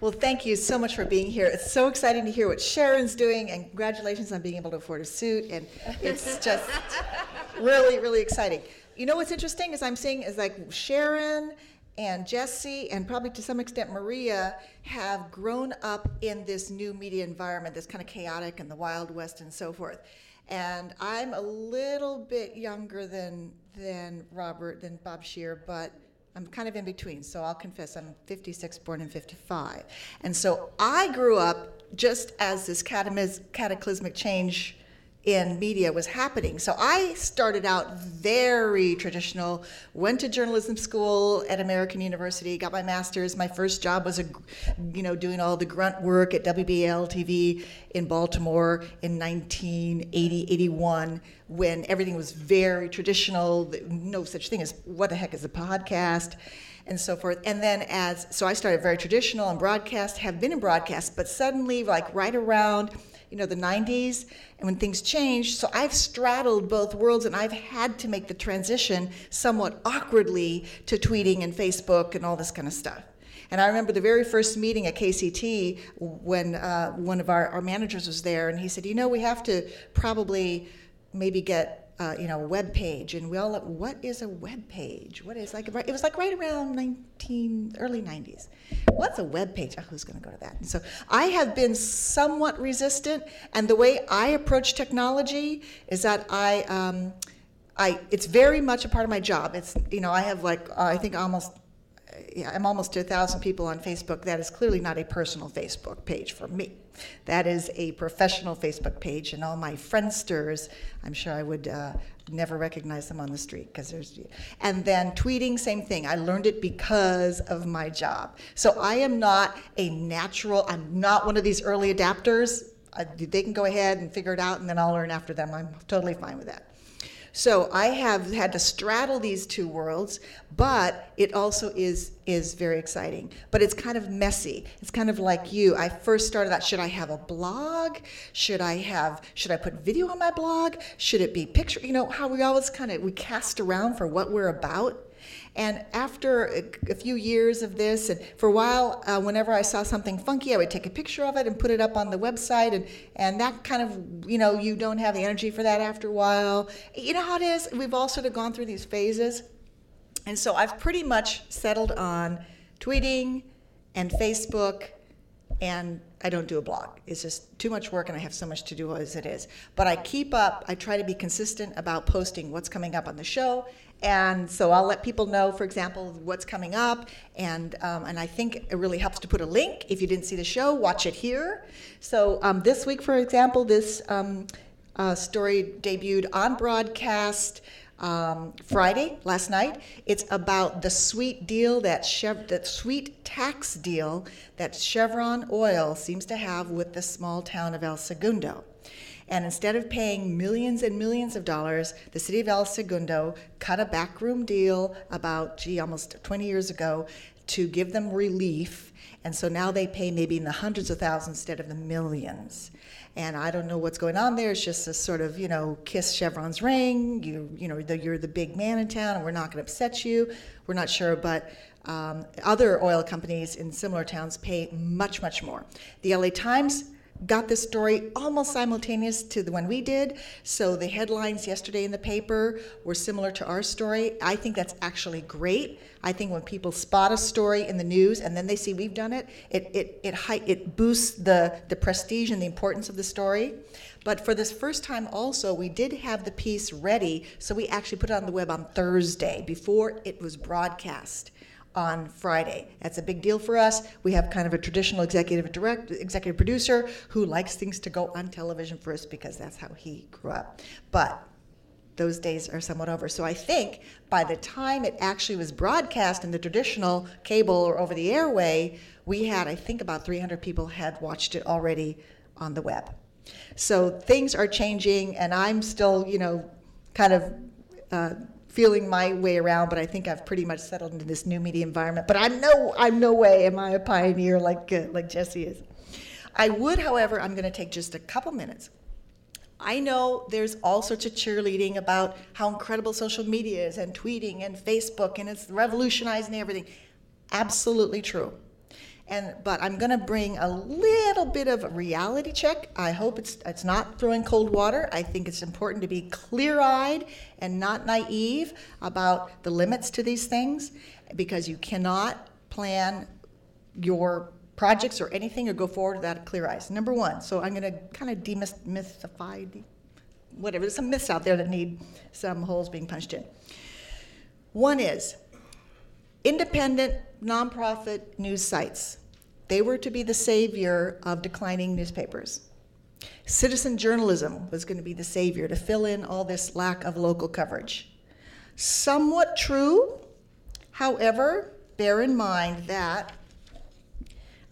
Well, thank you so much for being here. It's so exciting to hear what Sharon's doing, and congratulations on being able to afford a suit. And it's just really, really exciting. You know what's interesting is I'm seeing is like Sharon and Jesse, and probably to some extent Maria, have grown up in this new media environment that's kind of chaotic and the Wild West and so forth. And I'm a little bit younger than than Robert, than Bob Scheer, but I'm kind of in between, so I'll confess I'm 56, born in 55. And so I grew up just as this cataclysmic change in media was happening. So I started out very traditional, went to journalism school at American University, got my master's. My first job was a, you know, doing all the grunt work at WBAL TV in Baltimore in 1980, 81 when everything was very traditional, no such thing as what the heck is a podcast and so forth. And then as so I started very traditional and broadcast, have been in broadcast, but suddenly like right around you know, the 90s and when things changed. So I've straddled both worlds and I've had to make the transition somewhat awkwardly to tweeting and Facebook and all this kind of stuff. And I remember the very first meeting at KCET when uh, one of our, our managers was there and he said, you know, we have to probably maybe get uh, you know, web page, and we all, what is a web page? What is like? It was like right around 19, early 90s. What's a web page? Oh, who's going to go to that? And so I have been somewhat resistant, and the way I approach technology is that I, um, I, it's very much a part of my job. It's, you know, I have like, I think almost I'm almost to a thousand people on Facebook. That is clearly not a personal Facebook page for me. That is a professional Facebook page, and all my friendsters, I'm sure I would uh, never recognize them on the street because there's. And then tweeting, same thing. I learned it because of my job. So I am not a natural. I'm not one of these early adapters. They can go ahead and figure it out, and then I'll learn after them. I'm totally fine with that. So I have had to straddle these two worlds, but it also is is very exciting. But it's kind of messy. It's kind of like you. I first started out, should I have a blog? Should I have should I put video on my blog? Should it be picture? You know, how we always kind of we cast around for what we're about. And after a, few years of this, and for a while, uh, whenever I saw something funky, I would take a picture of it and put it up on the website. And, and that kind of, you know, you don't have the energy for that after a while. You know how it is? We've all sort of gone through these phases. And so I've pretty much settled on tweeting and Facebook and I don't do a blog. It's just too much work and I have so much to do as it is. But I keep up, I try to be consistent about posting what's coming up on the show and so I'll let people know, for example, what's coming up. And, um, and I think it really helps to put a link. If you didn't see the show, watch it here. So um, this week, for example, this um, uh, story debuted on broadcast. Um, Friday last night. It's about the sweet deal that Chev- that sweet tax deal that Chevron Oil seems to have with the small town of El Segundo. And instead of paying millions and millions of dollars, the city of El Segundo cut a backroom deal about, gee, almost 20 years ago to give them relief. And so now they pay maybe in the hundreds of thousands instead of the millions. And I don't know what's going on there. It's just a sort of, you know, kiss Chevron's ring. You, you know, the, you're the big man in town, and we're not going to upset you. We're not sure, but um, other oil companies in similar towns pay much, much more. The LA Times got this story almost simultaneous to the one we did. So the headlines yesterday in the paper were similar to our story. I think that's actually great. I think when people spot a story in the news and then they see we've done it, it it it, it, boosts the, the prestige and the importance of the story. But for this first time also, we did have the piece ready, so we actually put it on the web on Thursday before it was broadcast on Friday. That's a big deal for us. We have kind of a traditional executive direct executive producer who likes things to go on television first because that's how he grew up. But those days are somewhat over. So I think by the time it actually was broadcast in the traditional cable or over the airway, we had I think about 300 people had watched it already on the web. So things are changing and I'm still, you know, kind of uh, feeling my way around, but I think I've pretty much settled into this new media environment. But I'm no, I'm no way am I a pioneer like uh, like Jesse is. I would, however, I'm going to take just a couple minutes. I know there's all sorts of cheerleading about how incredible social media is and tweeting and Facebook and it's revolutionizing everything. Absolutely true. And, but I'm gonna bring a little bit of a reality check. I hope it's, it's not throwing cold water. I think it's important to be clear-eyed and not naive about the limits to these things, because you cannot plan your projects or anything or go forward without clear eyes. Number one, so I'm gonna kind of demystify, de- whatever, there's some myths out there that need some holes being punched in. One is independent nonprofit news sites. They were to be the savior of declining newspapers. Citizen journalism was going to be the savior to fill in all this lack of local coverage. Somewhat true, however, bear in mind that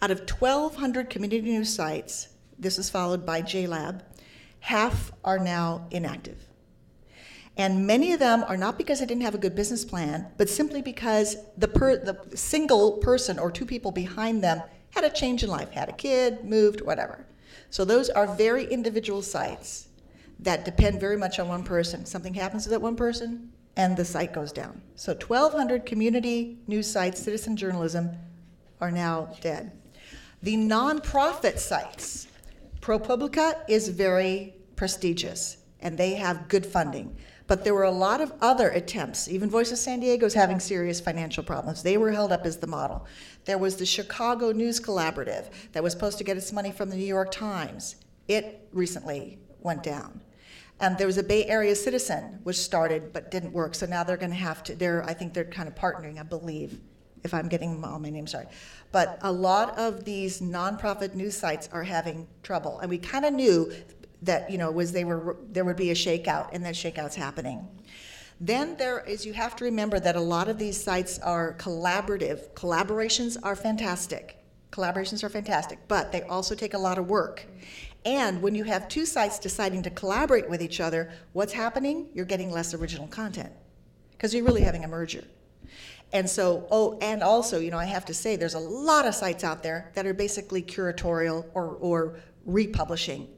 out of 1,200 community news sites, this is followed by JLab, half are now inactive. And many of them are not because they didn't have a good business plan, but simply because the, per, the single person or two people behind them had a change in life, had a kid, moved, whatever. So those are very individual sites that depend very much on one person. Something happens to that one person, and the site goes down. So 1,200 community news sites, citizen journalism, are now dead. The nonprofit sites, ProPublica is very prestigious, and they have good funding. But there were a lot of other attempts. Even Voice of San Diego is having serious financial problems. They were held up as the model. There was the Chicago News Collaborative that was supposed to get its money from the New York Times. It recently went down. And there was a Bay Area Citizen, which started but didn't work. So now they're going to have to. They're, I think they're kind of partnering, I believe, if I'm getting all my oh, names right. But a lot of these nonprofit news sites are having trouble, and we kind of knew that you know was they were there would be a shakeout and that shakeout's happening. Then there is you have to remember that a lot of these sites are collaborative. Collaborations are fantastic. Collaborations are fantastic but they also take a lot of work. And when you have two sites deciding to collaborate with each other what's happening? You're getting less original content because you're really having a merger. And so oh and also you know i have to say there's a lot of sites out there that are basically curatorial or, or republishing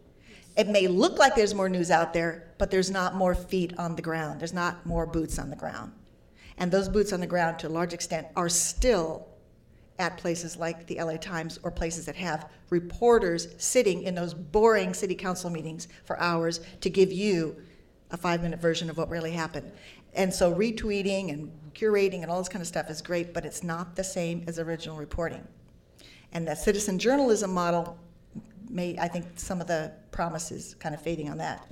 it may look like there's more news out there, but there's not more feet on the ground. There's not more boots on the ground. And those boots on the ground, to a large extent, are still at places like the LA Times or places that have reporters sitting in those boring city council meetings for hours to give you a five minute version of what really happened. And so retweeting and curating and all this kind of stuff is great, but it's not the same as original reporting. And that citizen journalism model may, I think some of the promises kind of fading on that.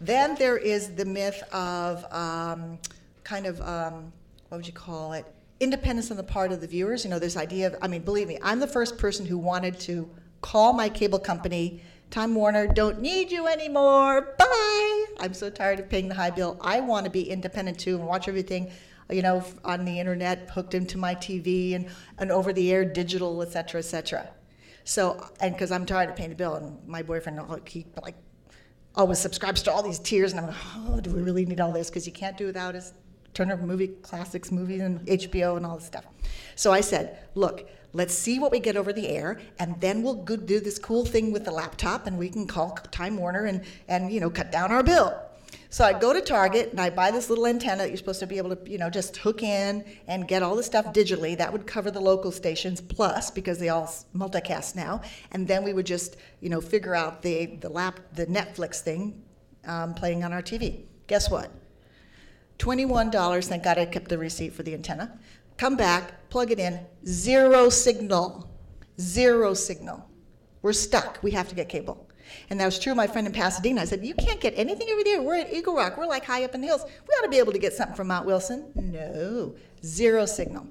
Then there is the myth of um, kind of, um, what would you call it? Independence on the part of the viewers. You know, this idea of, I mean, believe me, I'm the first person who wanted to call my cable company, Time Warner, don't need you anymore, bye. I'm so tired of paying the high bill. I want to be independent too and watch everything you know, on the internet, hooked into my TV and, and over the air digital, et cetera, et cetera. So, and because I'm tired of paying the bill, and my boyfriend, he like always subscribes to all these tiers, and I'm like, oh, do we really need all this? Because you can't do without his Turner movie classics movies and HBO and all this stuff. So I said, look, let's see what we get over the air, and then we'll do this cool thing with the laptop, and we can call Time Warner and and you know cut down our bill. So I go to Target and I buy this little antenna that you're supposed to be able to, you know, just hook in and get all the stuff digitally. That would cover the local stations plus because they all multicast now. And then we would just, you know, figure out the the lap the Netflix thing um, playing on our TV. Guess what? Twenty-one dollars. Thank God I kept the receipt for the antenna. Come back, plug it in. Zero signal. Zero signal. We're stuck. We have to get cable. And that was true of my friend in Pasadena. I said, You can't get anything over there. We're at Eagle Rock. We're like high up in the hills. We ought to be able to get something from Mount Wilson. No, zero signal.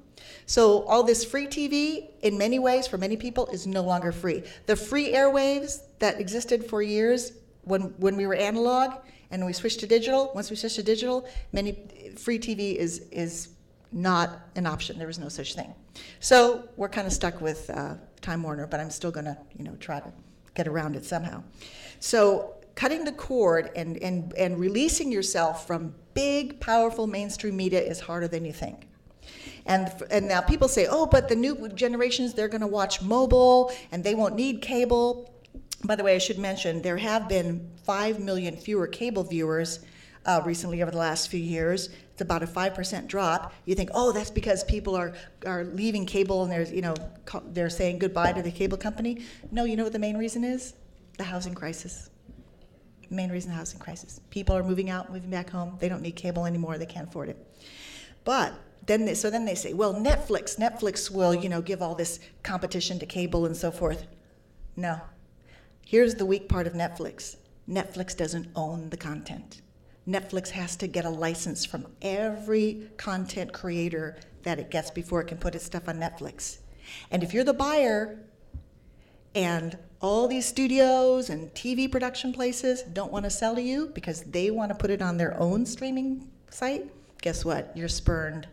So, all this free TV, in many ways, for many people, is no longer free. The free airwaves that existed for years when, when we were analog and we switched to digital, once we switched to digital, many free TV is, is not an option. There was no such thing. So, we're kind of stuck with uh, Time Warner, but I'm still going to, you know, try to get around it somehow. So cutting the cord and, and, and releasing yourself from big, powerful mainstream media is harder than you think. And, and now people say, oh, but the new generations, they're going to watch mobile and they won't need cable. By the way, I should mention there have been 5 million fewer cable viewers uh, recently over the last few years. It's about a five percent drop. You think, oh, that's because people are are leaving cable and there's you know they're saying goodbye to the cable company. No, you know what the main reason is? The housing crisis. The Main reason, the housing crisis. People are moving out, moving back home. They don't need cable anymore. They can't afford it. But then, they, so then they say, well, Netflix, Netflix will, you know, give all this competition to cable and so forth. No. Here's the weak part of Netflix. Netflix doesn't own the content. Netflix has to get a license from every content creator that it gets before it can put its stuff on Netflix. And if you're the buyer and all these studios and TV production places don't want to sell to you because they want to put it on their own streaming site, guess what? You're spurned.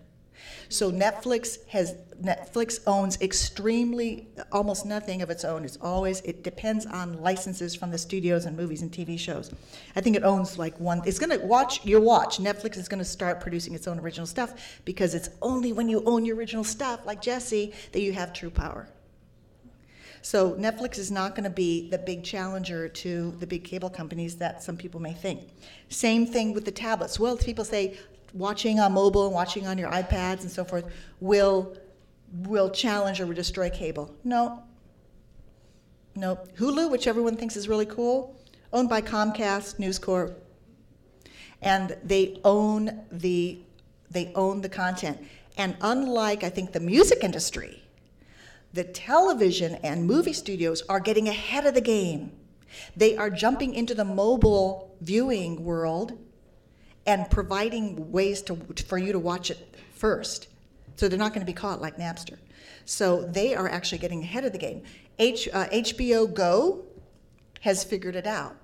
So Netflix has Netflix owns extremely almost nothing of its own. It's always it depends on licenses from the studios and movies and TV shows. I think it owns like one. It's to watch your watch. Netflix is to start producing its own original stuff because it's only when you own your original stuff, like Jesse, that you have true power. So Netflix is not going to be the big challenger to the big cable companies that some people may think. Same thing with the tablets. Well, people say watching on mobile and watching on your iPads and so forth will will challenge or destroy cable. No. No. Hulu, which everyone thinks is really cool, owned by Comcast, News Corp, and they own the they own the content. And unlike I think the music industry, the television and movie studios are getting ahead of the game. They are jumping into the mobile viewing world and providing ways to, for you to watch it first. So they're not going to be caught like Napster. So they are actually getting ahead of the game. H, uh, HBO Go has figured it out.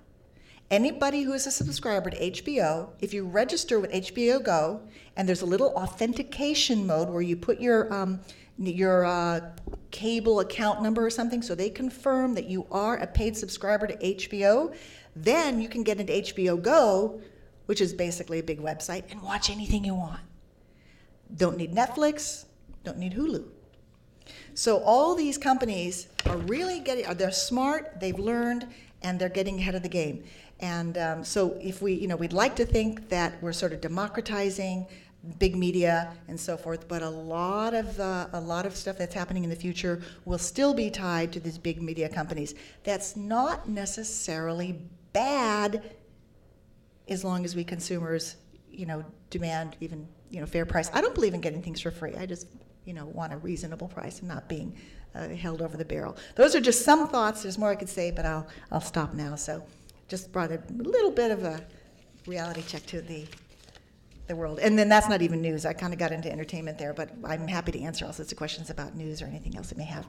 Anybody who is a subscriber to HBO, if you register with HBO Go, and there's a little authentication mode where you put your um, your uh, cable account number or something so they confirm that you are a paid subscriber to HBO, then you can get into HBO Go, which is basically a big website, and watch anything you want. Don't need Netflix, don't need Hulu. So all these companies are really getting, they're smart, they've learned, and they're getting ahead of the game. And um, so if we, you know, we'd like to think that we're sort of democratizing big media and so forth, but a lot of uh, a lot of stuff that's happening in the future will still be tied to these big media companies. That's not necessarily bad, as long as we consumers, you know, demand even you know fair price. I don't believe in getting things for free. I just you know want a reasonable price and not being uh, held over the barrel. Those are just some thoughts. There's more I could say, but I'll I'll stop now. So, just brought a little bit of a reality check to the the world. And then that's not even news. I kind of got into entertainment there, but I'm happy to answer all sorts of questions about news or anything else it may have.